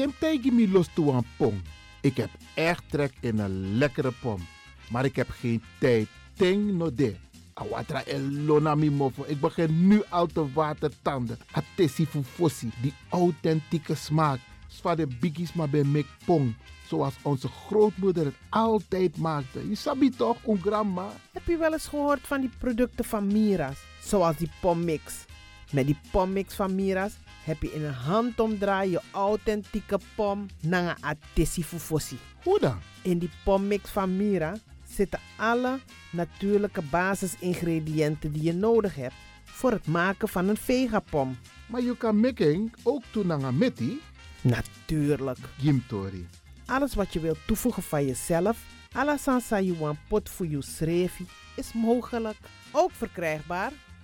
Temtijgi mi los toe aan pom. Ik heb echt trek in een lekkere pom. Maar ik heb geen tijd. Ting no de. Awatra elona mofo. Ik begin nu al te watertanden. Atesi fufosi. Die authentieke smaak. Zwa de biggies maar bij mek pong. Zoals onze grootmoeder het altijd maakte. Je sabi toch, een grandma? Heb je wel eens gehoord van die producten van Mira's? Zoals die pommix. Met die pommix van Mira's heb je in een handomdraai je authentieke pom naar een fufosi. Hoe dan? In die pommix van Mira zitten alle natuurlijke basisingrediënten die je nodig hebt voor het maken van een vegapom. Maar je kan making ook doen aan meti. Natuurlijk. Gimtori. Alles wat je wilt toevoegen van jezelf, alla sansa you want pot voor je schreefie, is mogelijk. Ook verkrijgbaar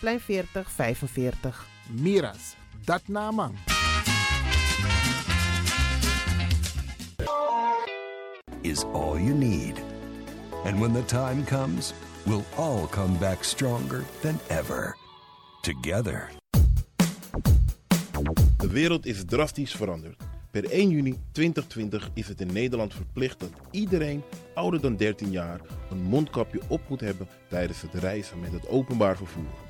Plein 4045. Miras, dat naman. is all you need. And when the time comes, we'll all come back stronger than ever. Together. De wereld is drastisch veranderd. Per 1 juni 2020 is het in Nederland verplicht dat iedereen ouder dan 13 jaar een mondkapje op moet hebben tijdens het reizen met het openbaar vervoer.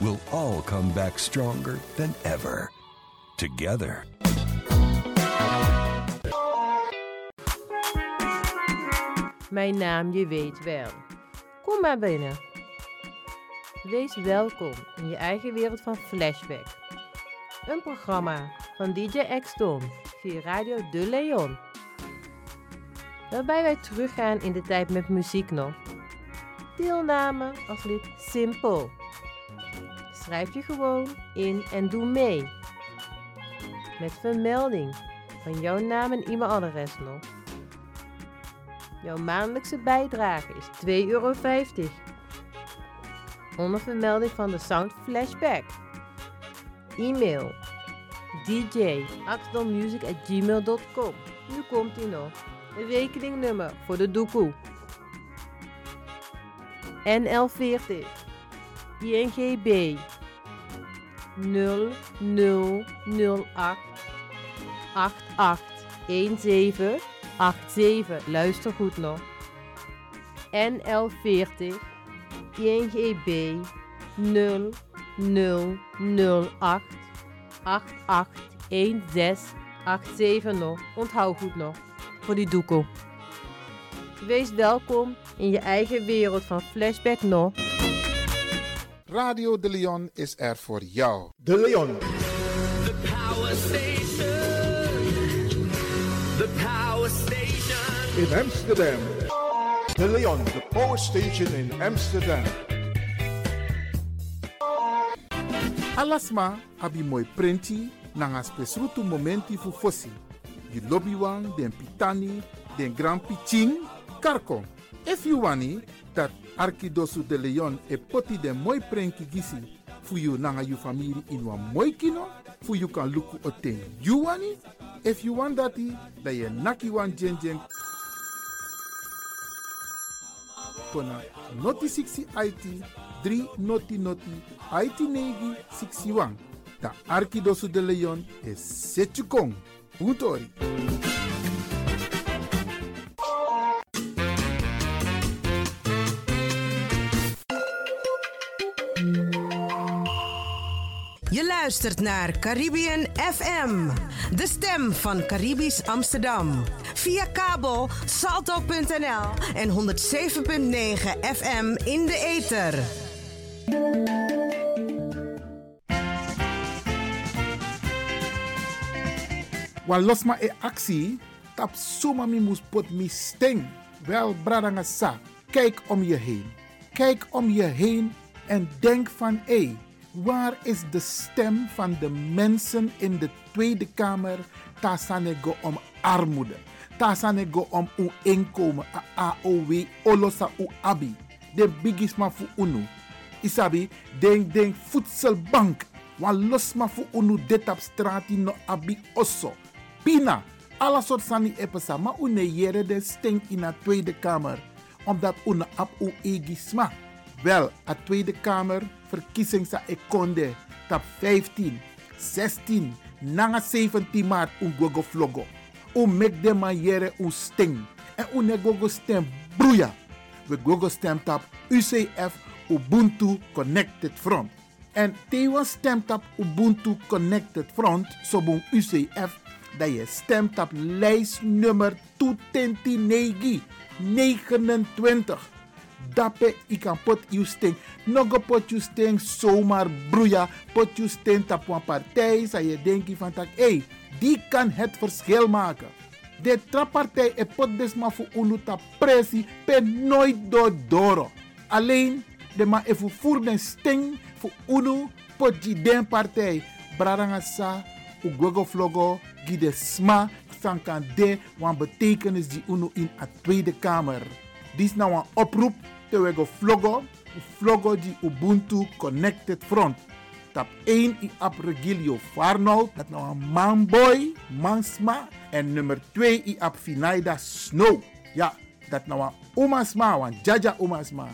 we'll all come back stronger than ever. Together. Mijn naam je weet wel. Kom maar binnen. Wees welkom in je eigen wereld van Flashback. Een programma van DJ X-Ton via Radio De Leon. Waarbij wij teruggaan in de tijd met muziek nog. Deelname als lid simpel. Schrijf je gewoon in en doe mee. Met vermelding van jouw naam en e-mailadres nog. Jouw maandelijkse bijdrage is 2,50 euro. Onder vermelding van de Sound Flashback. E-mail dj.axelmusic.gmail.com Nu komt ie nog. Een rekeningnummer voor de doekoe. NL40 INGB 0008 881787. Luister goed nog. NL40 INGB 0008 881687 nog. Onthoud goed nog. Voor die doekoe. Wees welkom in je eigen wereld van Flashback nog. Radio De Leon is er voor jou. De Leon. The power station. The power station. in Amsterdam. De Leon, the power station in Amsterdam. Alasma abi moi prenti nanga spesrutu momenti fu fosi. Di lobby wan, den pitani, den grand piching, karko. If you wani, dat Arkidosu de Leon e poti den moi prenki gisi fu you nanga you family in wan moi kino, fu you kan luku oten you wani. If you want dati, da ye naki wan jen jen kona noti 60 IT 3 noti noti IT negi 61. Da Arkidosu de Leon is Setchukong. Puntori. Je luistert naar Caribbean FM, de stem van Caribisch Amsterdam. Via kabel salto.nl en 107.9 FM in de ether. Wan losma e actie, tap suma mi mus pot mi sting. Wel, bradanga sa, kijk om je heen. Kijk om je heen en denk van hé, waar is de stem van de mensen in de Tweede Kamer? Tasanego om armoede. Tasanego om uw inkomen, AOW, olosa u abi. De bigisma fu unu. Isabi, denk denk voedselbank. Wan losma fu unu dit op strati no abi osso. Pina, alle soort sani epesa, maar une jere de stink in de Tweede Kamer. Omdat une ap u egisma. Wel, a Tweede Kamer verkiezing sa ekonde tap 15, 16, nanga 17 maart un gogo vlogo. U mek de man jere un sting. En une gogo stem broeia. We gogo stem tap UCF Ubuntu Connected Front. En tewa stemt op Ubuntu Connected Front, sobon UCF, dat je stemt op lijstnummer 229 29. Dape i kan pot you sting. Nogo pot you sting zomaar broeia. Pot you sting tap een partij. Zou je denken van tak, hey, die kan het verschil maken. De trappartij e pot desma fu unuta pressie pe nooit do doro. Alleen de ma e fu voer den sting fu unu pot ji den partij. Braranga sa u gogo vlogo gi de sma san kan de wan betekenis die unu in a Tweede Kamer. Dit is nou een oproep te wego vlogo, vlogo die Ubuntu Connected Front. Tap 1 i ap Regilio Farnold, dat nou een manboy, mansma. En nummer 2 i ap Finaida Snow. Ja, dat nou een omasma, wan jaja omasma.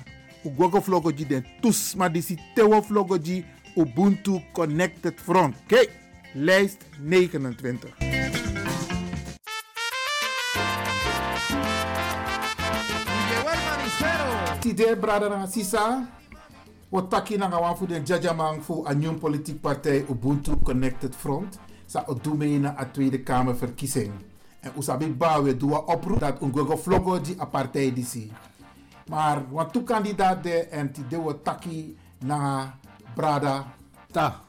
U gogo vlogo die den tusma disi tewo vlogo die Ubuntu Connected Front. Kijk, lijst 29. Tide brada na sisa. Wat taki na gawan voor de jajamang voor een nieuwe politieke partij Ubuntu Connected Front. Sa odume na a Tweede Kamer verkiezing. En usabi ba we doen oproep dat een gogo vlogo die a partij disi. Maar wat toe kandidaat de en ti de wat taki na brada Ta.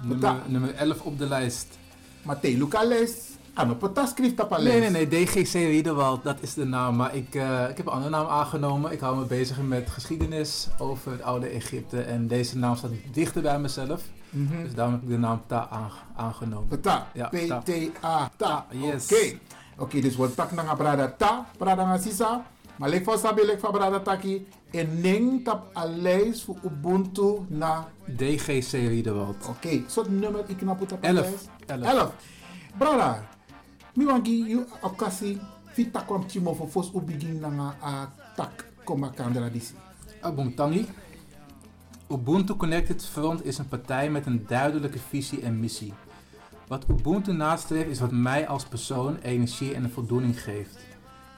Ta. Nummer, nummer 11 op de lijst. Matei Lucales. Schrift op Nee, nee, nee. DGC Riederwald, dat is de naam. Maar ik, eh, ik heb een andere naam aangenomen. Ik hou me bezig met geschiedenis over het oude Egypte. En deze naam staat dichter bij mezelf. Dus daarom heb ik de naam Ta aange- aangenomen. Ta. Ja, P-T-A. Ta. Yes. Oké. Oké, dus wat tak na brada ta, brada na sisa. Maar lek voor sabi, lek voor brada taki. En ning tap a lijst voor Ubuntu na. DGC Riederwald. Oké, soort nummer ik knap op Elf. lijst. Elf. Elf. Brada, mi wangi you okasi fita kwam chimo voor fos ubigin na a tak koma. Abuntangi. Ubuntu Connected Front is een partij met een duidelijke visie en missie. Wat Ubuntu nastreeft is wat mij als persoon energie en een voldoening geeft.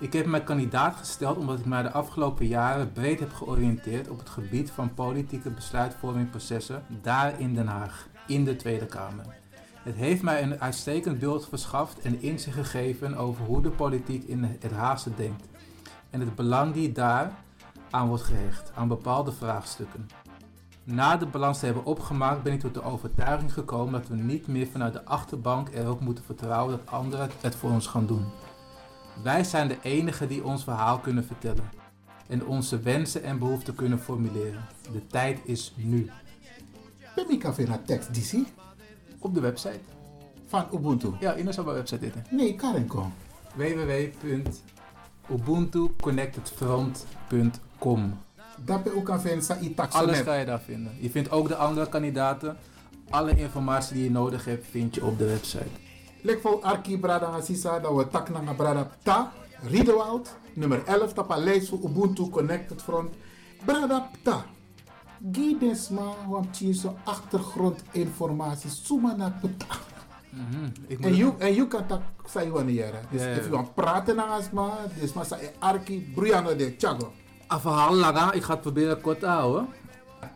Ik heb mij kandidaat gesteld omdat ik mij de afgelopen jaren breed heb georiënteerd op het gebied van politieke besluitvormingprocessen daar in Den Haag, in de Tweede Kamer. Het heeft mij een uitstekend beeld verschaft en inzicht gegeven over hoe de politiek in het Haagse denkt en het belang die daar aan wordt gehecht, aan bepaalde vraagstukken. Na de balans te hebben opgemaakt ben ik tot de overtuiging gekomen dat we niet meer vanuit de achterbank erop moeten vertrouwen dat anderen het voor ons gaan doen. Wij zijn de enigen die ons verhaal kunnen vertellen en onze wensen en behoeften kunnen formuleren. De tijd is nu. Ben mi café na tekst disi Op de website. van Ubuntu. Ja, in onze website zitten. Nee, Karen kom. www.ubuntuconnectedfront.com Dat ben ook aan vinden Alles kan je daar vinden. Je vindt ook de andere kandidaten. Alle informatie die je nodig hebt vind je op de website. Lek voor Arki Brada Asisa, dat we tak na brada ta. Riedewald, nummer 11, tapa lijst voor Ubuntu Connected Front. Brada pta. Gidesma, want je zo achtergrondinformatie. Suma na pta. Mhm, En je en kan dat zeggen wanneer. Dus als je want praten naar asma, maar sa arki, Brianna de Chago. Een verhaal ik ga het proberen kort te houden.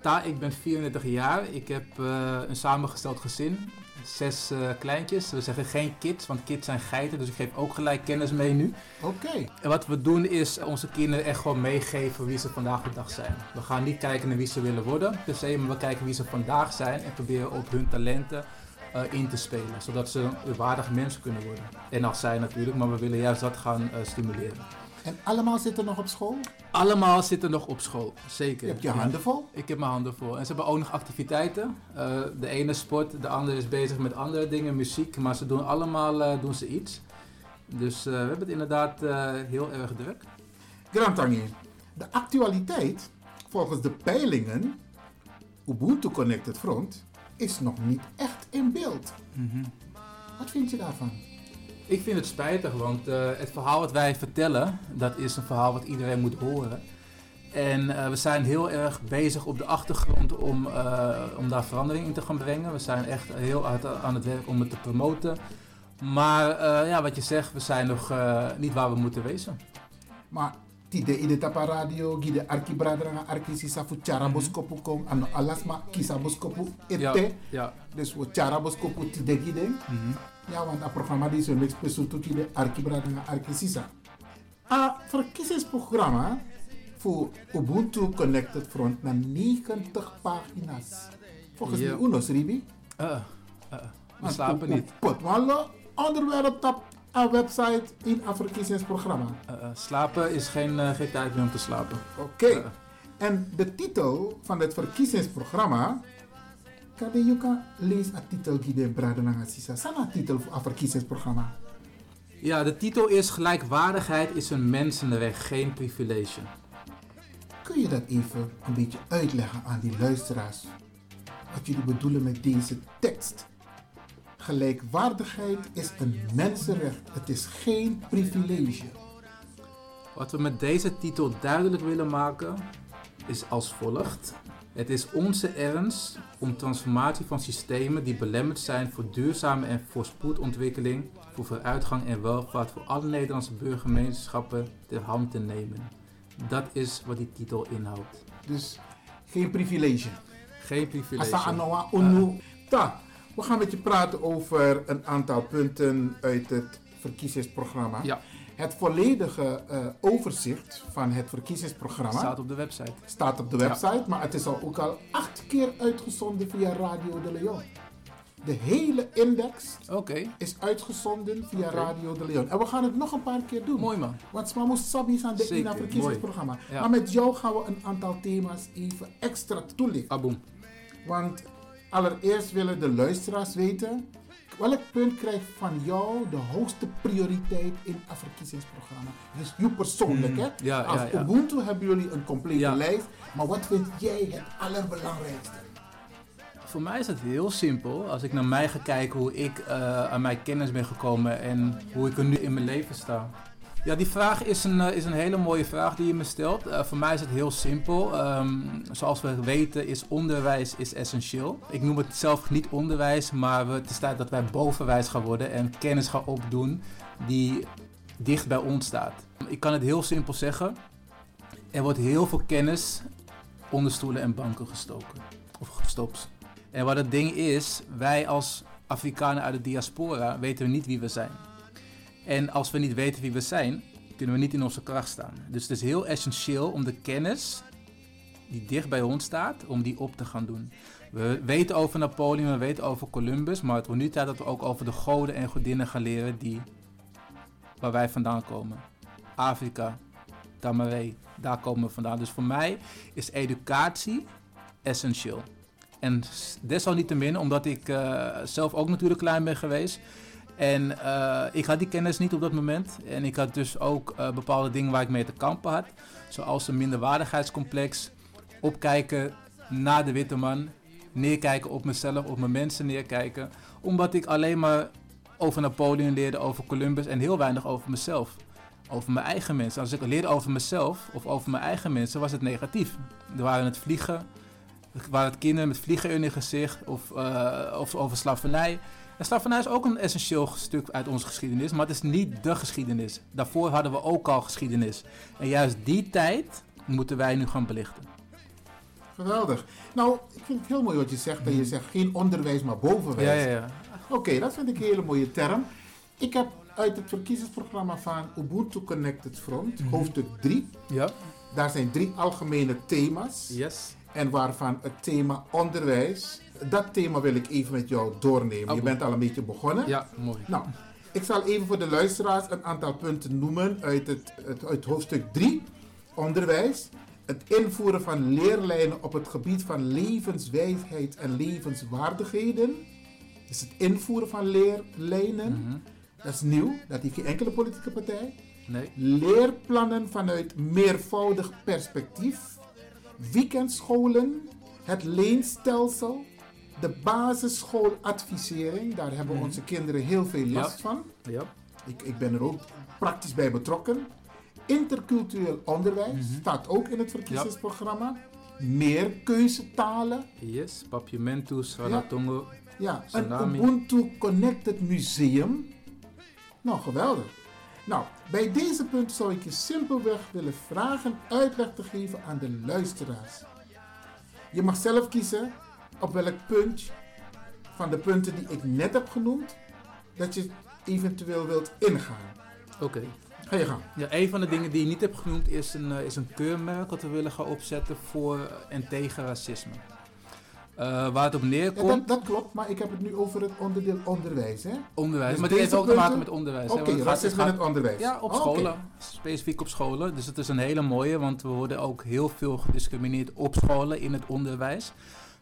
Ta, ik ben 34 jaar, ik heb eh, een samengesteld gezin, zes eh, kleintjes. We zeggen geen kids, want kids zijn geiten, dus ik geef ook gelijk kennis mee nu. Oké. En wat we doen is onze kinderen echt gewoon meegeven wie ze vandaag de dag zijn. We gaan niet kijken naar wie ze willen worden per se, maar we kijken wie ze vandaag zijn en proberen op hun talenten eh, in te spelen. Zodat ze een waardig mens kunnen worden. En als zij natuurlijk, maar we willen juist dat gaan eh, stimuleren. En allemaal zitten nog op school? Allemaal zitten nog op school, zeker. Je hebt je handen vol? Ik heb mijn handen vol. En ze hebben ook nog activiteiten. Eh, de ene sport, de andere is bezig met andere dingen, muziek. Maar ze doen allemaal eh, doen ze iets. Dus eh, we hebben het inderdaad heel erg druk. Grantangi, de actualiteit volgens de peilingen, Ubuntu Connected Front, is nog niet echt in beeld. Wat vind je daarvan? Ik vind het spijtig, want eh, het verhaal wat wij vertellen, dat is een verhaal wat iedereen moet horen. En eh, we zijn heel erg bezig op de achtergrond om, eh, om daar verandering in te gaan brengen. We zijn echt heel hard aan het werk om het te promoten. Maar ja, wat je zegt, we zijn nog niet waar we moeten wezen. Maar tide ide tapa radio, gide arki bradrang arki sisa fu boskopu ano alasma kisa boskopu ete. Ja, ja. Dus boskopu tide gide. Ja, want dat programma die zo niks bezoekt ook de arki bradrang arki sisa. A verkiezingsprogramma voor Ubuntu Connected Front naar 90 pagina's. Volgens de UNOS, Ribi. Uh, uh, we slapen niet. Pot, maar onderwerp op een website in een verkiezingsprogramma. Uh, slapen is geen, uh, geen tijd meer om te slapen. Oké. Okay. En de titel van het verkiezingsprogramma. Je kan lezen de titel die de Bradenanga Sisa. Sana titel voor het verkiezingsprogramma. Ja, de titel is Gelijkwaardigheid is een mensenrecht, geen privilege. Kun je dat even een beetje uitleggen aan die luisteraars? Wat jullie bedoelen met deze tekst? Gelijkwaardigheid is een mensenrecht. Het is geen privilege. Wat we met deze titel duidelijk willen maken is als volgt. Het is onze ernst om transformatie van systemen die belemmerd zijn voor duurzame en voorspoed ontwikkeling, voor vooruitgang en welvaart voor alle Nederlandse burgergemeenschappen ter hand te nemen. Dat is wat die titel inhoudt. Dus geen privilege. Geen privilege. Asa unu. Ta, we gaan met je praten over een aantal punten uit het verkiezingsprogramma. Ja. Het volledige uh, overzicht van het verkiezingsprogramma staat op de website. Staat op de website, ja. maar het is al ook al acht keer uitgezonden via Radio de Leon. De hele index okay. is uitgezonden via okay. Radio de Leon. En we gaan het nog een paar keer doen. Mooi man. Want Smamo Sabi is aan de in verkiezingsprogramma. Ja. Maar met jou gaan we een aantal thema's even extra toelichten. Aboom. Want allereerst willen de luisteraars weten welk punt krijgt van jou de hoogste prioriteit in het verkiezingsprogramma? Dus je persoonlijk, mm, hè? Ja, Als ja, ja. Ubuntu hebben jullie een complete lijst. Maar wat vind jij het allerbelangrijkste? Voor mij is het heel simpel. Als ik naar mij ga kijken hoe ik uh, aan mijn kennis ben gekomen en hoe ik er nu in mijn leven sta. Ja, die vraag is een, uh, is een hele mooie vraag die je me stelt. Uh, voor mij is het heel simpel. Um, zoals we weten is onderwijs is essentieel. Ik noem het zelf niet onderwijs, maar het is tijd dat wij bovenwijs gaan worden en kennis gaan opdoen die dicht bij ons staat. Ik kan het heel simpel zeggen. Er wordt heel veel kennis onder stoelen en banken gestoken. Of gestopt. En wat het ding is, wij als Afrikanen uit de diaspora weten we niet wie we zijn. En als we niet weten wie we zijn, kunnen we niet in onze kracht staan. Dus het is heel essentieel om de kennis die dicht bij ons staat, om die op te gaan doen. We weten over Napoleon, we weten over Columbus, maar het wordt nu tijd dat we ook over de goden en godinnen gaan leren die, waar wij vandaan komen. Afrika, Tamaré, daar komen we vandaan. Dus voor mij is educatie essentieel. En desalniettemin, omdat ik uh, zelf ook natuurlijk klein ben geweest. En uh, ik had die kennis niet op dat moment. En ik had dus ook uh, bepaalde dingen waar ik mee te kampen had. Zoals een minderwaardigheidscomplex. Opkijken naar de witte man. Neerkijken op mezelf, op mijn mensen neerkijken. Omdat ik alleen maar over Napoleon leerde, over Columbus en heel weinig over mezelf. over mijn eigen mensen. Als ik leerde over mezelf of over mijn eigen mensen, was het negatief. Er waren het vliegen, er waren het kinderen met vliegen in hun gezicht of, eh, of over slavernij. En slavernij is ook een essentieel stuk uit onze geschiedenis, maar het is niet de geschiedenis. Daarvoor hadden we ook al geschiedenis. En juist die tijd moeten wij nu gaan belichten. Geweldig. Nou, ik vind het heel mooi wat je zegt. Dat je zegt geen onderwijs, maar bovenwijs. Ja, ja, ja. Oké, dat vind ik een hele mooie term. Ik heb uit het verkiezingsprogramma van Ubuntu Connected Front, hoofdstuk 3. Ja. Daar zijn drie algemene thema's. Yes. En waarvan het thema onderwijs. Dat thema wil ik even met jou doornemen. Je bent al een beetje begonnen. Ja, mooi. Nou, ik zal even voor de luisteraars een aantal punten noemen uit, het, het, uit hoofdstuk 3, onderwijs. Het invoeren van leerlijnen op het gebied van levenswijsheid en levenswaardigheden. Dus het invoeren van leerlijnen. Dat is nieuw, dat heeft geen enkele politieke partij. Nee. Leerplannen vanuit meervoudig perspectief. Weekendscholen. Het leenstelsel. De basisschooladvisering. Daar hebben Mhm. onze kinderen heel veel last Ja. van. Ja. Ik, ik ben er ook praktisch bij betrokken. Intercultureel onderwijs Mhm. staat ook in het verkiezingsprogramma. Meer keuzetalen. Yes, Papiamentus, Ranatongo. Ja, een Tsunami. Ubuntu Connected Museum. Nou, geweldig. Nou, bij deze punt zou ik je simpelweg willen vragen uitleg te geven aan de luisteraars. Je mag zelf kiezen op welk punt van de punten die ik net heb genoemd, dat je eventueel wilt ingaan. Oké. Ga je gang. Ja, een van de dingen die je niet hebt genoemd is een, eh, is een keurmerk dat we willen gaan opzetten voor en tegen racisme. Eh, waar het op Ja, neerkomt, dat, dat klopt, maar ik heb het nu over het onderdeel onderwijs. Hè? onderwijs. Dus maar dit heeft ook te maken punten- met onderwijs. Oké, gaat- racisme het in gaat- het onderwijs. Ja, op Oh, scholen. Specifiek op scholen. Dus het is een hele mooie, want we worden ook heel veel gediscrimineerd op scholen in het onderwijs.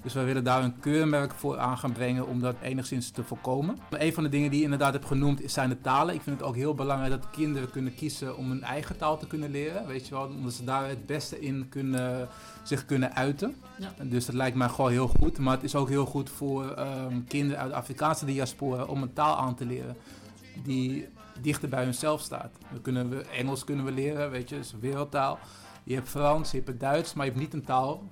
Dus wij willen daar een keurmerk voor aan gaan brengen om dat enigszins te voorkomen. Maar een van de dingen die je inderdaad hebt genoemd is- zijn de talen. Ik vind het ook heel belangrijk dat kinderen kunnen kiezen om hun eigen taal te kunnen leren. Weet je wel, omdat ze daar het beste in kunnen, zich kunnen uiten. Ja. Dus dat lijkt mij gewoon heel goed. Maar het is ook heel goed voor ehm, kinderen uit de Afrikaanse diaspora om een taal aan te leren die dichter bij hunzelf staat. We kunnen we, Engels kunnen we leren, weet je, dat is een wereldtaal. Je hebt Frans, je hebt het Duits, maar je hebt niet een taal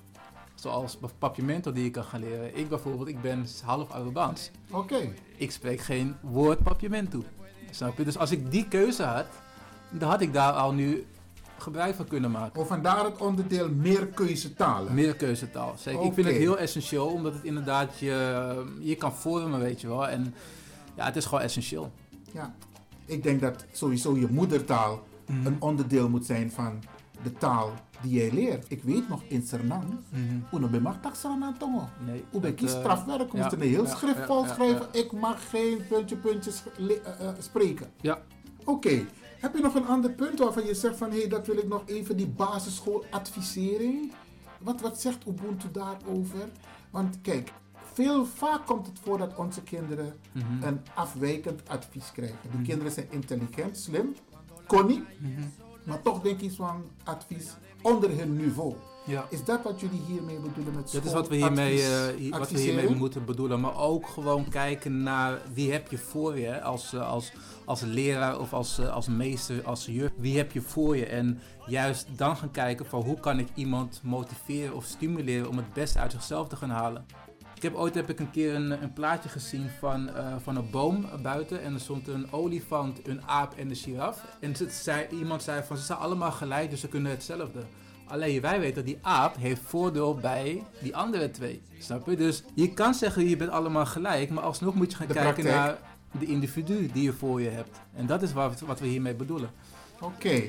zoals Papiamento die je kan gaan leren. Ik bijvoorbeeld, ik ben half Arubaans. Oké. Ik spreek geen woord Papiamento. Snap je? Dus als ik die keuze had, dan had ik daar al nu gebruik van kunnen maken. Of vandaar het onderdeel meer keuzetalen. Meer keuzetaal, zeker. Ik vind het heel essentieel, omdat het inderdaad je, je kan vormen, weet je wel. En ja, het is gewoon essentieel. Ja. Ik denk dat sowieso je moedertaal Mhm. een onderdeel moet zijn van de taal die jij leert. Ik weet nog in Suriname, Mhm. Uno mag tak Suriname. Nee, Hoe ben ik eh, strafwerk? Moesten een heel schrift schrijven. Ik mag geen puntje, puntje eh, eh, spreken. Ja. Oké. Heb je nog een ander punt waarvan je zegt van hé, hey, dat wil ik nog even, die basisschooladvisering? Wat, wat zegt Ubuntu daarover? Want kijk, veel vaak komt het voor dat onze kinderen Mhm. een afwijkend advies krijgen. Die Mhm. kinderen zijn intelligent, slim, Mhm. Maar toch denk ik van advies onder hun niveau. Ja. Is dat wat jullie hiermee bedoelen met Dat is wat we hiermee, eh, wat we hiermee moeten bedoelen. Maar ook gewoon kijken naar wie heb je voor je als, eh, als, als leraar of als, eh, als meester, als juf. Wie heb je voor je? En juist dan gaan kijken van hoe kan ik iemand motiveren of stimuleren om het beste uit zichzelf te gaan halen. Ik heb ooit heb ik een keer een, een plaatje gezien van, eh, van een boom buiten. En er stond een olifant, een aap en een giraf. En het zei, iemand zei van ze zijn allemaal gelijk, dus ze kunnen hetzelfde. Alleen wij weten dat die aap heeft voordeel bij die andere twee. Snap je? Dus je kan zeggen je bent allemaal gelijk, maar alsnog moet je gaan De kijken praktijk. naar de individu die je voor je hebt. En dat is wat, wat we hiermee bedoelen. Oké,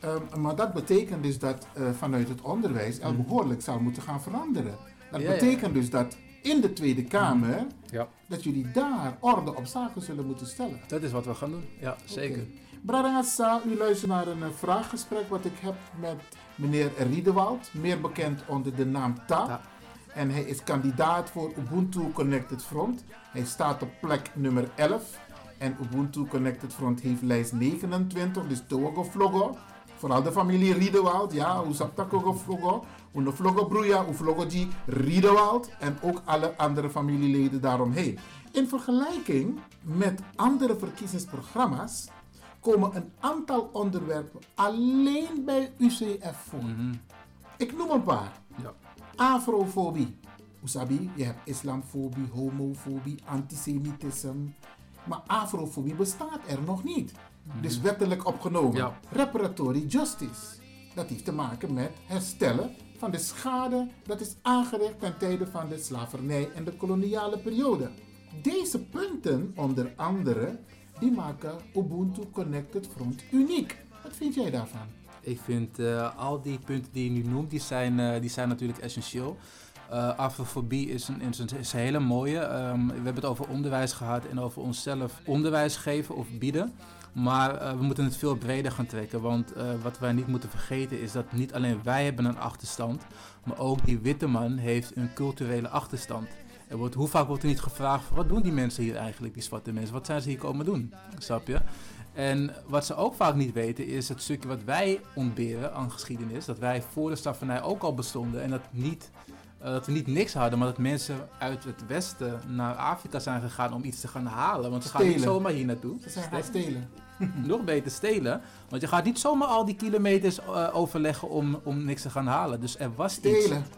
Ehm, maar dat betekent dus dat eh, vanuit het onderwijs er behoorlijk zou moeten gaan veranderen. Dat Ja, ja. betekent dus dat in de Tweede Kamer, Ja. dat jullie daar orde op zaken zullen moeten stellen. Dat is wat we gaan doen. Ja, zeker. Bradangasa, u luistert naar een eh, vraaggesprek wat ik heb met meneer Riedewald, meer bekend onder de naam Ta. En hij is kandidaat voor Ubuntu Connected Front. Hij staat op plek nummer 11. En Ubuntu Connected Front heeft lijst 29, dus Togo Vlogo. Vooral de familie Riedewald, ja, hoe Broeia, hoe Vlogo die Riedewald. En ook alle andere familieleden daaromheen. In vergelijking met andere verkiezingsprogramma's komen een aantal onderwerpen alleen bij UCF voor. Ik noem een paar. Ja. Afrofobie. Usabi, je hebt islamfobie, homofobie, antisemitisme. Maar afrofobie bestaat er nog niet. Dus wettelijk opgenomen. Ja. Reparatory justice. Dat heeft te maken met herstellen van de schade dat is aangericht ten tijde van de slavernij en de koloniale periode. Deze punten, onder andere, die maken Ubuntu Connected Front uniek. Wat vind jij daarvan? Ik vind eh, al die punten die je nu noemt, die zijn, eh, die zijn natuurlijk essentieel. Eh afrofobie is een, is, een, is een hele mooie. Ehm, we hebben het over onderwijs gehad en over onszelf onderwijs geven of bieden. Maar eh, we moeten het veel breder gaan trekken. Want eh, wat wij niet moeten vergeten is dat niet alleen wij hebben een achterstand. Maar ook die witte man heeft een culturele achterstand. Er wordt, hoe vaak wordt er niet gevraagd, wat doen die mensen hier eigenlijk, die zwarte mensen? Wat zijn ze hier komen doen? Snap je? En wat ze ook vaak niet weten is het stukje wat wij ontberen aan geschiedenis. Dat wij voor de slavernij ook al bestonden en dat, niet, eh, dat we niet niks hadden, maar dat mensen uit het westen naar Afrika zijn gegaan om iets te gaan halen. Want ze gaan niet zomaar hier naartoe. Ze zijn gaan stelen. Nog beter stelen. Want je gaat niet zomaar al die kilometers eh, overleggen om, om niks te gaan halen. Dus er was iets. Stelen.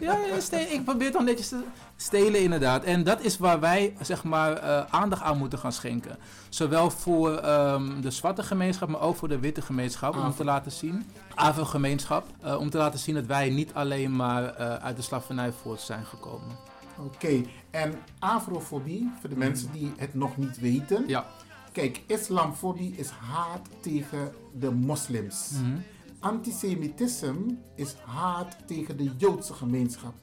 Ja, ja stelen. ik probeer toch netjes te stelen inderdaad. En dat is waar wij zeg maar eh, aandacht aan moeten gaan schenken. Zowel voor ehm, de zwarte gemeenschap, maar ook voor de witte gemeenschap. Om te laten zien, Afro-gemeenschap. eh, om te laten zien dat wij niet alleen maar uit de slavernij voort zijn gekomen. Oké, en afrofobie, voor de mensen die het nog niet weten. Ja. Kijk, islamfobie is haat tegen de moslims. Mhm. Antisemitisme is haat tegen de Joodse gemeenschap.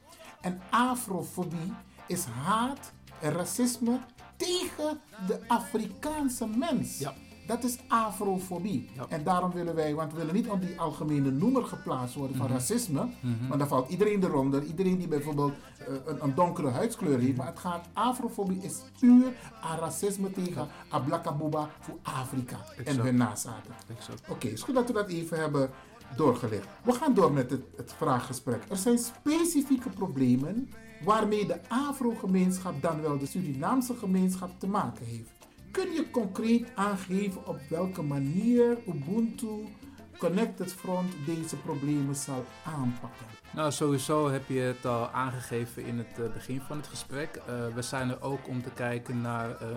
En afrofobie is haat en racisme tegen de Afrikaanse mens. Ja. Dat is afrofobie. En daarom willen wij, want we willen niet onder die algemene noemer geplaatst worden van Mhm. racisme. Mhm. Want dan valt iedereen eronder. Iedereen die bijvoorbeeld eh, een, een donkere huidskleur heeft. Maar het gaat, afrofobie is puur aan racisme tegen Ablakabuba voor Afrika en hun nazaten. Oké, is goed dat we dat even hebben doorgelegd. We gaan door met het, het vraaggesprek. Er zijn specifieke problemen waarmee de Afro-gemeenschap, dan wel de Surinaamse gemeenschap, te maken heeft. Kun je concreet aangeven op welke manier Ubuntu Connected Front deze problemen zal aanpakken? Nou, sowieso heb je het al aangegeven in het eh, begin van het gesprek. Eh, we zijn er ook om te kijken naar eh,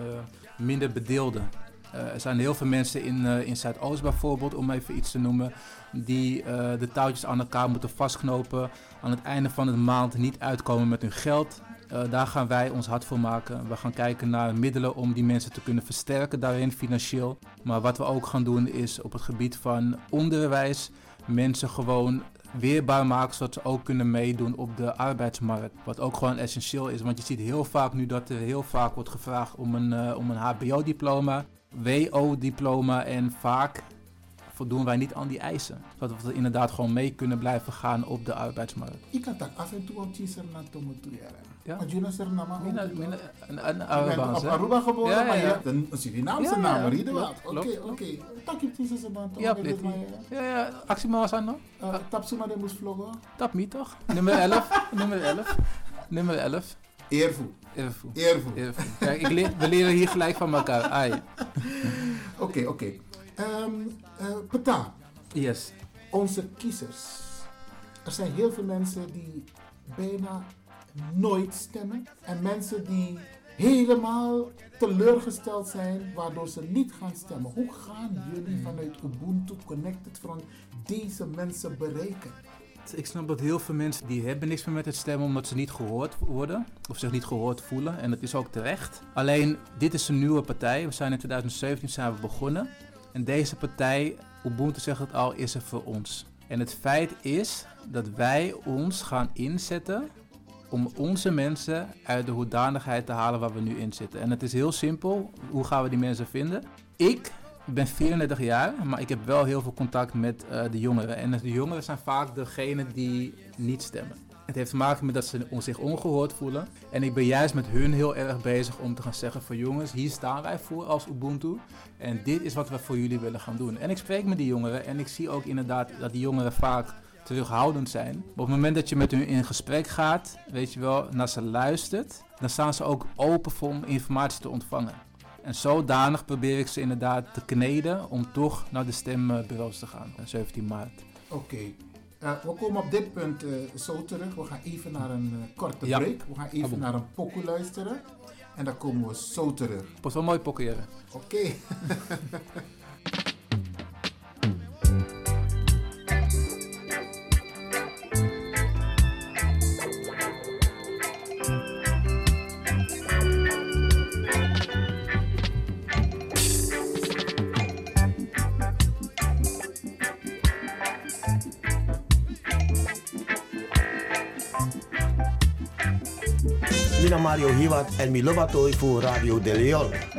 minder bedeelden. Er zijn heel veel mensen in, in Zuidoost bijvoorbeeld, om even iets te noemen, die de touwtjes aan elkaar moeten vastknopen. Aan het einde van de maand niet uitkomen met hun geld. Eh, daar gaan wij ons hard voor maken. We gaan kijken naar middelen om die mensen te kunnen versterken daarin financieel. Maar wat we ook gaan doen is op het gebied van onderwijs mensen gewoon weerbaar maken zodat ze ook kunnen meedoen op de arbeidsmarkt. Wat ook gewoon essentieel is, want je ziet heel vaak nu dat er heel vaak wordt gevraagd om een, eh, om een HBO-diploma, WO-diploma en vaak voldoen wij niet aan die eisen. Zodat we inderdaad gewoon mee kunnen blijven gaan op de arbeidsmarkt. Ik kan dat af en toe op Chisar naar Tomotu Ja. Ook. Mina- toch? mina- een- Arubaans, op? Aruba geboren, Ja, ja, maar je hebt een, Surinaamse naam. Riedewaard. Oké, oké. Tak je dan toch? Ja, maar, Ja, actie maar aan nog. eh, Tapsuma de moest vloggen. Tap me toch? Nummer 11. nummer 11. Nummer 11. Eervoel. Eervoel. Eervoel. Eervoel. Kijk, ik leer, we leren hier gelijk van elkaar. Oké, oké. Ehm, eh, Peta. Yes. Onze kiezers. Er zijn heel veel mensen die bijna nooit stemmen. En mensen die helemaal teleurgesteld zijn, waardoor ze niet gaan stemmen. Hoe gaan jullie vanuit Ubuntu Connected Front deze mensen bereiken? Ik snap dat heel veel mensen die hebben niks meer met het stemmen omdat ze niet gehoord worden of zich niet gehoord voelen en dat is ook terecht. Alleen dit is een nieuwe partij. We zijn in 2017 zijn we begonnen en deze partij, Ubuntu zegt het al, is er voor ons. En het feit is dat wij ons gaan inzetten om onze mensen uit de hoedanigheid te halen waar we nu in zitten. En het is heel simpel. Hoe gaan we die mensen vinden? Ik ben 34 jaar, maar ik heb wel heel veel contact met eh, de jongeren. En de jongeren zijn vaak degene die niet stemmen. Het heeft te maken met dat ze zich ongehoord voelen. En ik ben juist met hun heel erg bezig om te gaan zeggen van jongens, hier staan wij voor als Ubuntu. En dit is wat we voor jullie willen gaan doen. En ik spreek met die jongeren en ik zie ook inderdaad dat die jongeren vaak terughoudend zijn. Maar op het moment dat je met hun in gesprek gaat, weet je wel, naar ze luistert, dan staan ze ook open voor om informatie te ontvangen. En zodanig probeer ik ze inderdaad te kneden om toch naar de stembureaus te gaan, eh, 17 maart. Oké. Eh, we komen op dit punt eh, zo terug. We gaan even naar een eh, korte Ja. break. We gaan even naar een pokoe luisteren. En dan komen we zo terug. Pas wel mooi pokkeren. Oké. Mario Hiwat en Milovatoi voor Radio De Leon.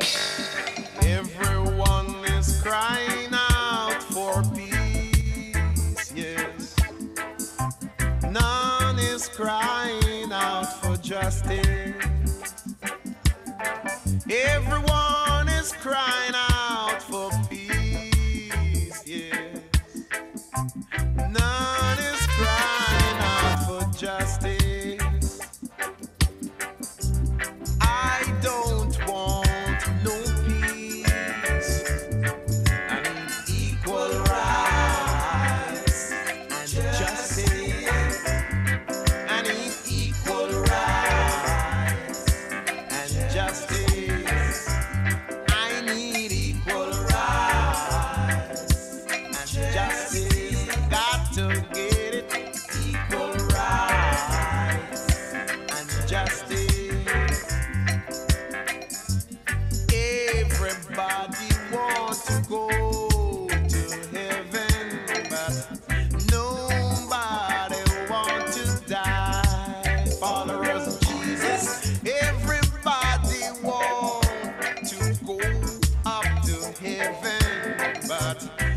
Heaven, but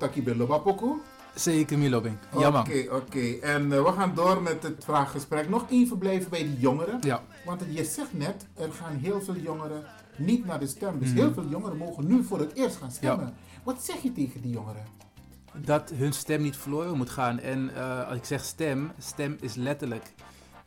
Nou, ik hoop dat je bij Loba Poku. Zeker Milobing. Ja man. Oké, oké. En eh, we gaan door met het vraaggesprek. Nog even blijven bij die jongeren. Ja. Want je zegt net, er gaan heel veel jongeren niet naar de stem. Dus Mhm. heel veel jongeren mogen nu voor het eerst gaan stemmen. Wat zeg je tegen die jongeren? dat hun stem niet verloren moet gaan. En eh, als ik zeg stem, stem is letterlijk.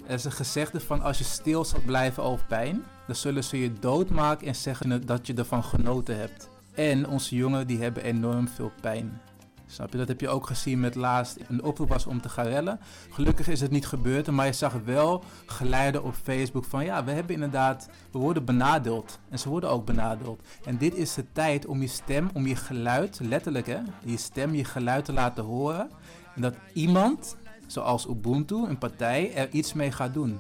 Er is een gezegde van als je stil zal blijven over pijn, dan zullen ze je doodmaken en zeggen dat je ervan genoten hebt. En onze jongeren die hebben enorm veel pijn. Snap je? Dat heb je ook gezien met laatst een oproep was om te gaan rellen. Gelukkig is het niet gebeurd, maar je zag wel geleiden op Facebook van ja, we hebben inderdaad, we worden benadeeld. En ze worden ook benadeeld. En dit is de tijd om je stem, om je geluid, letterlijk hè, je stem, je geluid te laten horen. En dat iemand, zoals Ubuntu, een partij, er iets mee gaat doen.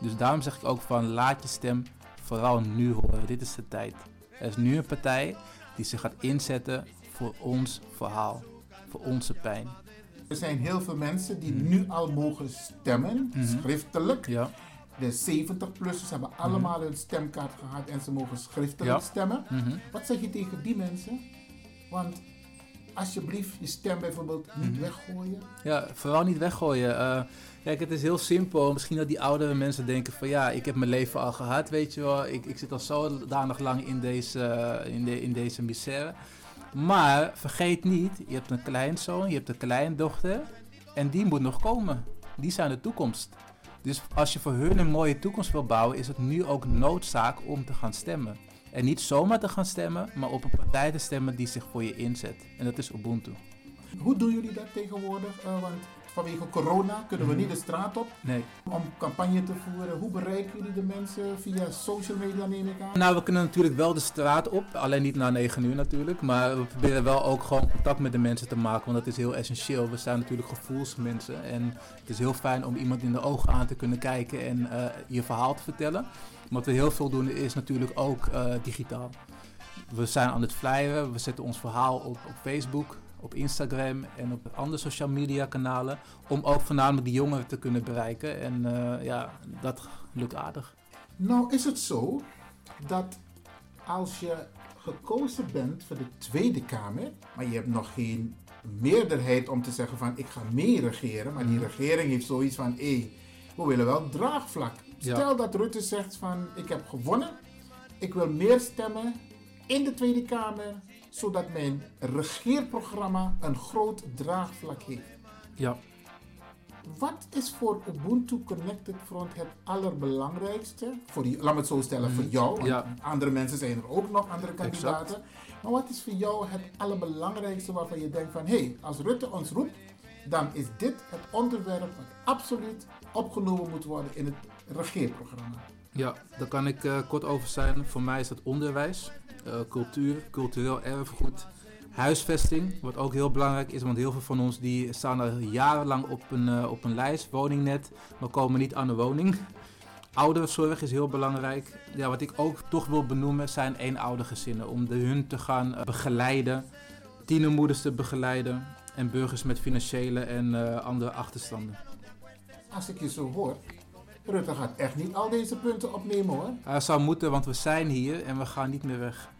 Dus daarom zeg ik ook van laat je stem vooral nu horen. Dit is de tijd. Er is nu een partij die zich gaat inzetten voor ons verhaal, voor onze pijn. Er zijn heel veel mensen die nu al mogen stemmen, Mhm. schriftelijk. Ja. De 70-plussers hebben allemaal hun stemkaart gehad en ze mogen schriftelijk Ja. stemmen. Mhm. Wat zeg je tegen die mensen? Want alsjeblieft je stem bijvoorbeeld niet Mhm. weggooien. Ja, vooral niet weggooien. Eh, kijk, het is heel simpel. Misschien dat die oudere mensen denken van ja, ik heb mijn leven al gehad, weet je wel. Ik, ik zit al zodanig lang in deze, in, de, in deze misère. Maar vergeet niet, je hebt een kleinzoon, je hebt een kleindochter en die moet nog komen. Die zijn de toekomst. Dus als je voor hun een mooie toekomst wil bouwen, is het nu ook noodzaak om te gaan stemmen. En niet zomaar te gaan stemmen, maar op een partij te stemmen die zich voor je inzet. En dat is Ubuntu. Hoe doen jullie dat tegenwoordig? Eh, want vanwege corona kunnen we Mhm. niet de straat op Nee. om campagne te voeren. Hoe bereiken jullie de mensen? Via social media neem ik aan. Nou, we kunnen natuurlijk wel de straat op. Alleen niet na 9 uur natuurlijk. Maar we proberen wel ook gewoon contact met de mensen te maken. Want dat is heel essentieel. We zijn natuurlijk gevoelsmensen. En het is heel fijn om iemand in de ogen aan te kunnen kijken en eh, je verhaal te vertellen. Maar wat we heel veel doen is natuurlijk ook eh, digitaal. We zijn aan het flyeren. We zetten ons verhaal op, op Facebook, op Instagram en op andere social media kanalen. Om ook voornamelijk die jongeren te kunnen bereiken. En eh, ja, dat lukt aardig. Nou is het zo dat als je gekozen bent voor de Tweede Kamer, maar je hebt nog geen meerderheid om te zeggen van ik ga mee regeren, maar die Mhm. regering heeft zoiets van hé, we willen wel draagvlak. Ja. Stel dat Rutte zegt van ik heb gewonnen, ik wil meer stemmen in de Tweede Kamer, zodat mijn regeerprogramma een groot draagvlak heeft. Ja. Wat is voor Ubuntu Connected Front het allerbelangrijkste? Voor die, laat me het zo stellen, voor jou. Want Mhm. Ja. andere mensen zijn er ook nog, andere kandidaten. Maar wat is voor jou het allerbelangrijkste waarvan je denkt van... hé, hey, als Rutte ons roept, dan is dit het onderwerp wat absoluut opgenomen moet worden in het regeerprogramma. Ja, daar kan ik eh, kort over zijn. Voor mij is dat onderwijs, eh, cultuur, cultureel erfgoed, huisvesting, wat ook heel belangrijk is, want heel veel van ons die staan al jarenlang op een, eh, op een lijst, woningnet, maar komen niet aan een woning. Ouderenzorg is heel belangrijk. Ja, wat ik ook toch wil benoemen zijn eenoudergezinnen, om de hun te gaan begeleiden, tienermoeders te begeleiden en burgers met financiële en andere achterstanden. Als ik je zo hoor, Rutte gaat echt niet al deze punten opnemen hoor. Hij zou moeten, want we zijn hier en we gaan niet meer weg.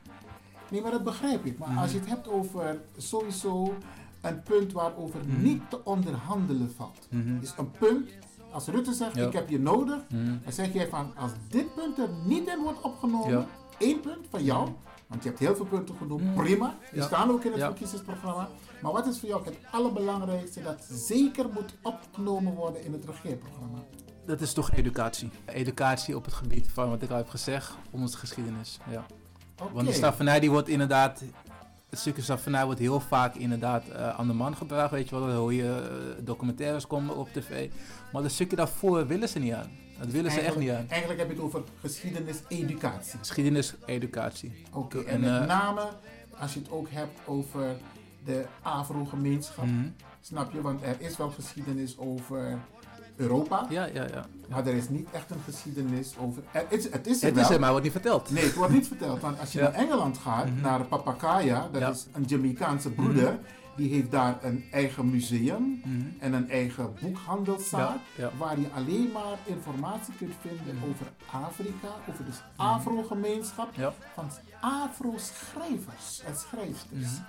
Nee, maar dat begrijp ik. Maar Mhm. als je het hebt over sowieso een punt waarover Mhm. niet te onderhandelen valt. Mhm. is een punt, als Rutte zegt Ja. ik heb je nodig, Mhm. dan zeg jij van als dit punt er niet in wordt opgenomen, Ja. één punt van jou, want je hebt heel veel punten genoemd, prima, die Ja. staan ook in het verkiezingsprogramma. Maar wat is voor jou het allerbelangrijkste dat zeker moet opgenomen worden in het regeerprogramma? Dat is toch educatie. Educatie op het gebied van wat ik al heb gezegd, onze geschiedenis. Ja. Want de slavernij die wordt inderdaad, het stukje slavernij wordt heel vaak inderdaad eh, aan de man gebracht. Weet je wel, dan hoor je eh, documentaires komen op tv. Maar dat stukje daarvoor willen ze niet aan. Dat willen ze echt niet aan. Eigenlijk heb je het over geschiedenis-educatie. Geschiedenis, educatie. Oké, en, En, met eh, name als je het ook hebt over de Afro-gemeenschap, Mhm. snap je? Want er is wel geschiedenis over Europa, Ja, ja, ja. maar er is niet echt een geschiedenis over... Er is, het is er Het is er, maar wordt niet verteld. Nee, het wordt niet verteld. Want als je Ja. naar Engeland gaat, Mhm. naar Papakaya, dat Ja. is een Jamaicaanse broeder, Mhm. die heeft daar een eigen museum Mhm. en een eigen boekhandelszaak, Ja, waar je alleen maar informatie kunt vinden over Afrika, over de Afro-gemeenschap, van Afro-schrijvers en schrijfsters.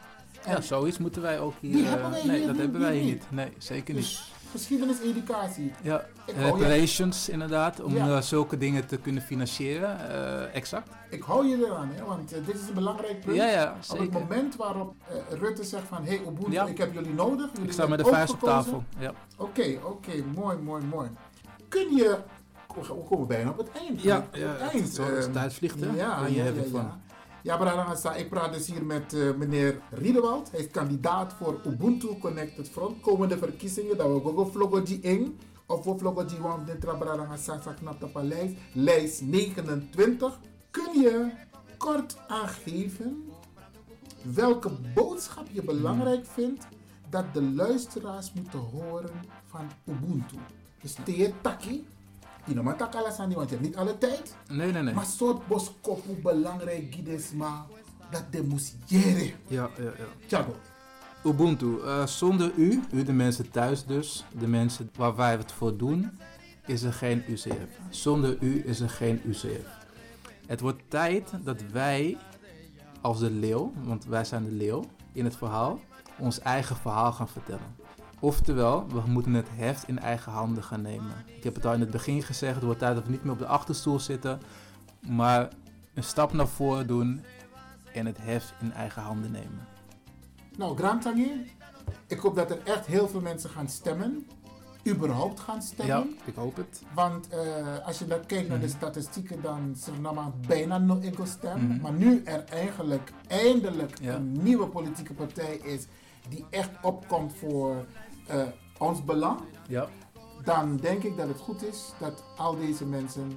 En Ja, zoiets moeten wij ook hier. Die eh, hebben wij nee, hier dat niet- hebben wij hier niet. niet. Nee, zeker niet. Dus geschiedenis-educatie. Ja, Ik hou je- reparations inderdaad, om Ja. eh, zulke dingen te kunnen financieren. eh, exact. Ik hou je eraan, hè, want eh, dit is een belangrijk punt. Ja, ja, Op het moment waarop eh, Rutte zegt van, hé hey, Ubuntu, Ja. ik heb jullie nodig. Jullie Ik sta met de vuist op tafel. Ja. Oké, oké, mooi, mooi, mooi. Kun je, we komen bijna op het eind. Ja, het ja, het eind. zo- het is eh, tijd vliegt, hè? Ja, je ja, happy ja, van. Ja. Brarangasa, ik praat dus hier met eh, meneer Riedewald. Hij is kandidaat voor Ubuntu Connected Front. Komende verkiezingen, dat we gogo vlogo die in. Of we die want dit Brarangasa sa knap op lijst. Lijst 29. Kun je kort aangeven welke boodschap je belangrijk vindt dat de luisteraars moeten horen van Ubuntu? Dus teer taki. Ino takala want je hebt niet alle tijd. Nee, nee, nee. Maar soort boskop hoe belangrijk gides maar dat de moest jere. Ja, ja, ja. Tjago. Ubuntu, eh, zonder u, u de mensen thuis dus, de mensen waar wij het voor doen, is er geen UCF. Zonder u is er geen UCF. Het wordt tijd dat wij als de leeuw, want wij zijn de leeuw in het verhaal, ons eigen verhaal gaan vertellen. Oftewel, we moeten het heft in eigen handen gaan nemen. Ik heb het al in het begin gezegd, het wordt tijd dat we niet meer op de achterstoel zitten, maar een stap naar voren doen en het heft in eigen handen nemen. Nou, Grantangi, ik hoop dat er echt heel veel mensen gaan stemmen. Überhaupt gaan stemmen. Ja, ik hoop het. Want eh, als je dan kijkt naar de Mhm. statistieken, dan er maar bijna no ego stem. Mhm. Maar nu er eigenlijk eindelijk Ja. een nieuwe politieke partij is die echt opkomt voor eh, ons belang. Ja. Dan denk ik dat het goed is dat al deze mensen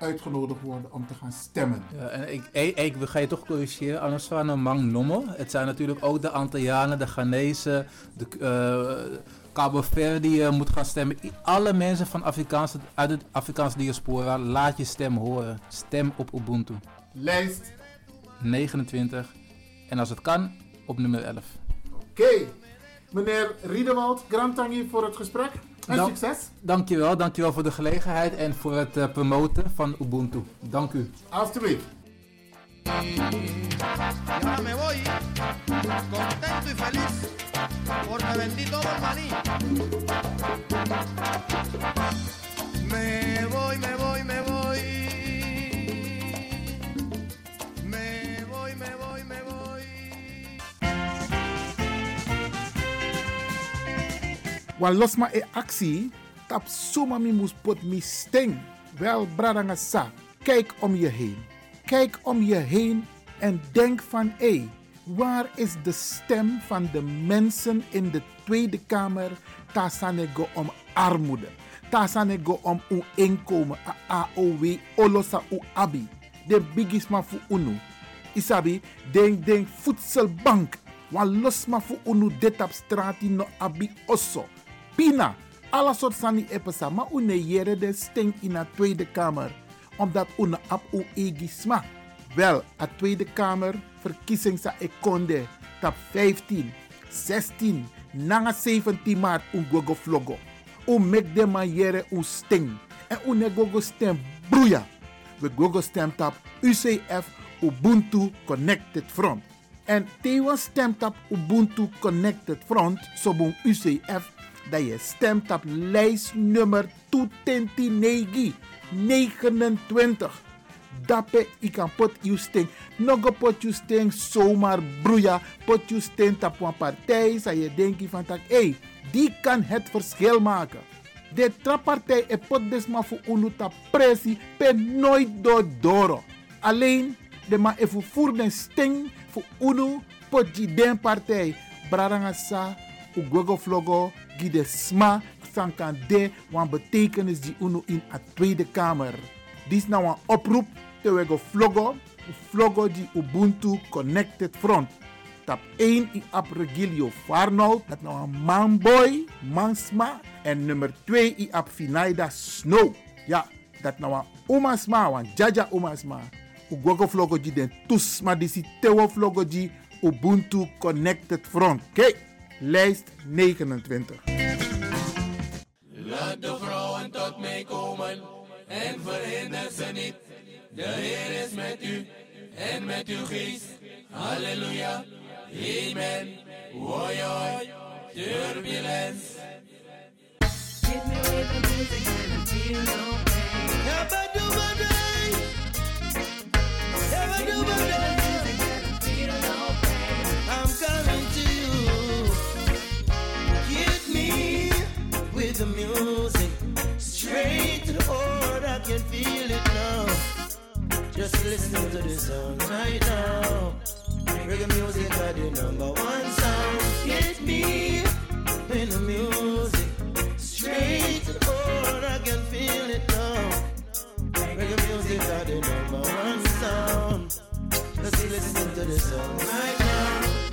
uitgenodigd worden om te gaan stemmen. Ja, en ik, ik, ik ga je toch corrigeren, een mang nommel. Het zijn natuurlijk ook de Antillianen, de Ghanese, de eh Cabo Verde eh, moet gaan stemmen. Alle mensen van Afrikaanse, uit de Afrikaanse diaspora, laat je stem horen. Stem op Ubuntu. Lijst. 29. En als het kan, op nummer 11. Oké, meneer Riedewald, Grantangi voor het gesprek. En Dank- succes. Dankjewel, dankjewel voor de gelegenheid en voor het eh, promoten van Ubuntu. Dank u. Alsjeblieft. Y ahora me voy contento y feliz porque vendí todo el maní. Me voy, me voy, me voy. Wan los ma e actie, tap suma mi moes pot mi sting. Wel, bradanga sa, kijk om je heen. Kijk om je heen en denk van, hé, waar is de stem van de mensen in de Tweede Kamer? Tasanego om armoede. Tasanego om uw inkomen, AOW, olosa u abi. De bigisma fu unu. Isabi, denk, denk, voedselbank. Wan los ma fu unu dit op straat no abi osso. Pina, alle soort sani epesa, maar une jere de stink in de Tweede Kamer. Omdat une ap u egi sma. Wel, a Tweede Kamer, verkiezing sa ekonde, tap 15, 16, nanga 17 maart un gogo vlogo. U mek de man jere u sting. En une gogo stem broeia. We gogo stem tap UCF Ubuntu Connected Front. En Tewa stemt op Ubuntu Connected Front, sobon UCF, dat je stemt op lijst nummer 229, 29. Dape ik kan pot you sting. Nogo pot you sting zomaar broeia. Pot you sting op een partij. Zou je denken van hey, die kan het verschil maken. De trappartij e pot desma voor unuta pressie pe nooit door doro. Alleen de ma even voor den sting voor unu pot die den partij. Braranga vlogo, gide sma, sankan de, wan betekenis die unu in a Tweede Kamer. Dit is nou een oproep te wego vlogo, vlogo die Ubuntu Connected Front. Tap 1 i ap Regilio Farnold, dat nou een manboy, mansma. En nummer 2 i ap Finaida Snow. Ja, dat nou een omasma, wan jaja omasma. Ugogo vlogo die den tusma disi tewo vlogo die Ubuntu Connected Front. Kijk, lijst 29. Laat de vrouwen tot mij komen en verhinder ze niet. De Heer is met u en met uw geest. Halleluja, amen. Hoi hoi, turbulence. And I feel no pain. Yabba-dubba-day. Yabba-dubba-day. I'm the music, straight to the heart. I can feel it now. Just listen to the sound right now. Reggae music are the number one sound. Get me in the music, straight to the heart. I can feel it now. Reggae music are the number one sound. Just listen to the sound right now.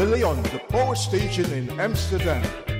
Hilly on the power station in Amsterdam.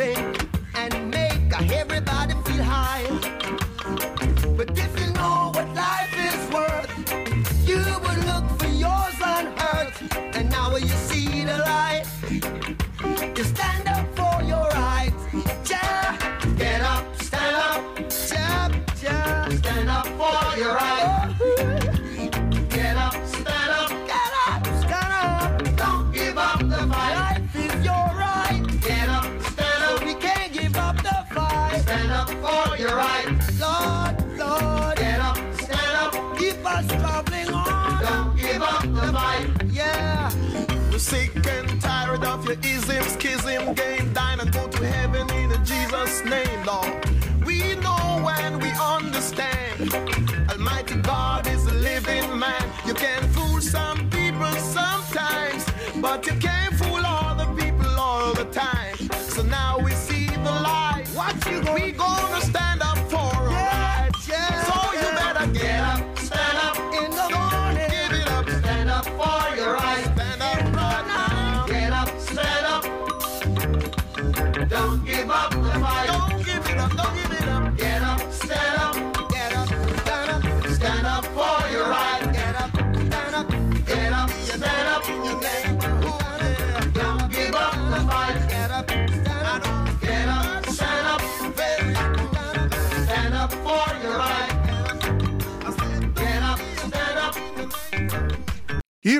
say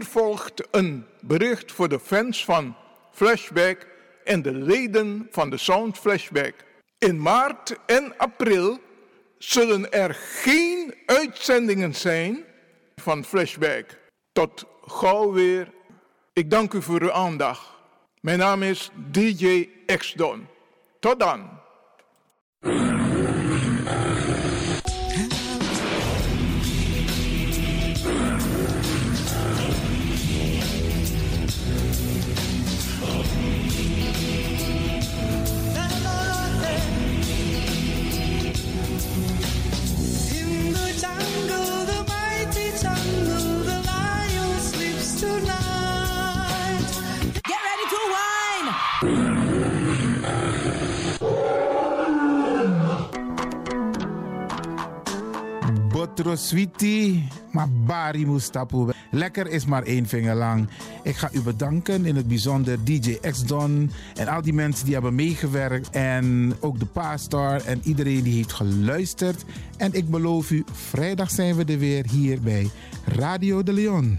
Hier volgt een bericht voor de fans van Flashback en de leden van de Sound Flashback. In maart en april zullen er geen uitzendingen zijn van Flashback. Tot gauw weer. Ik dank u voor uw aandacht. Mijn naam is DJ Exdon. Tot dan. Patro Sweetie, maar Bari Mustapu. Lekker is maar één vinger lang. Ik ga u bedanken, in het bijzonder DJ X-Don en al die mensen die hebben meegewerkt. En ook de Paastar en iedereen die heeft geluisterd. En ik beloof u, vrijdag zijn we er weer hier bij Radio de Leon.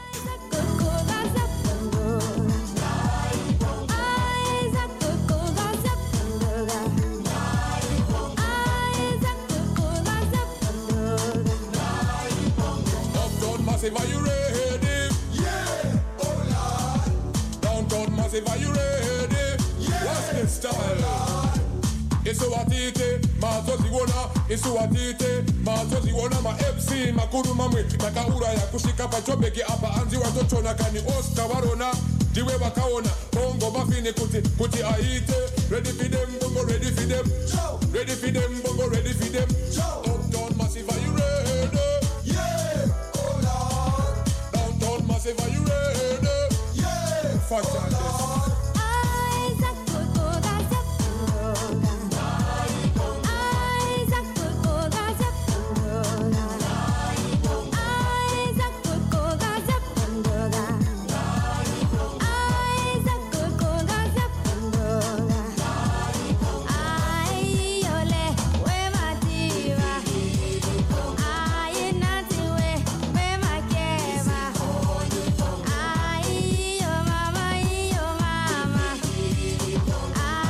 Mazoziona isuwatite mazoziona ma-mc makuru mamwe takauraya kusvika pachobheki apa anzi watotona kani oscar varona ndiwe vakaona bongo mafini kuti kuti aite ready for them bongo ready for them. Ready for them bongo ready for them. Uptown massive are you ready? Yeah. Oh lord downtown massive are you ready? Yeah. Fat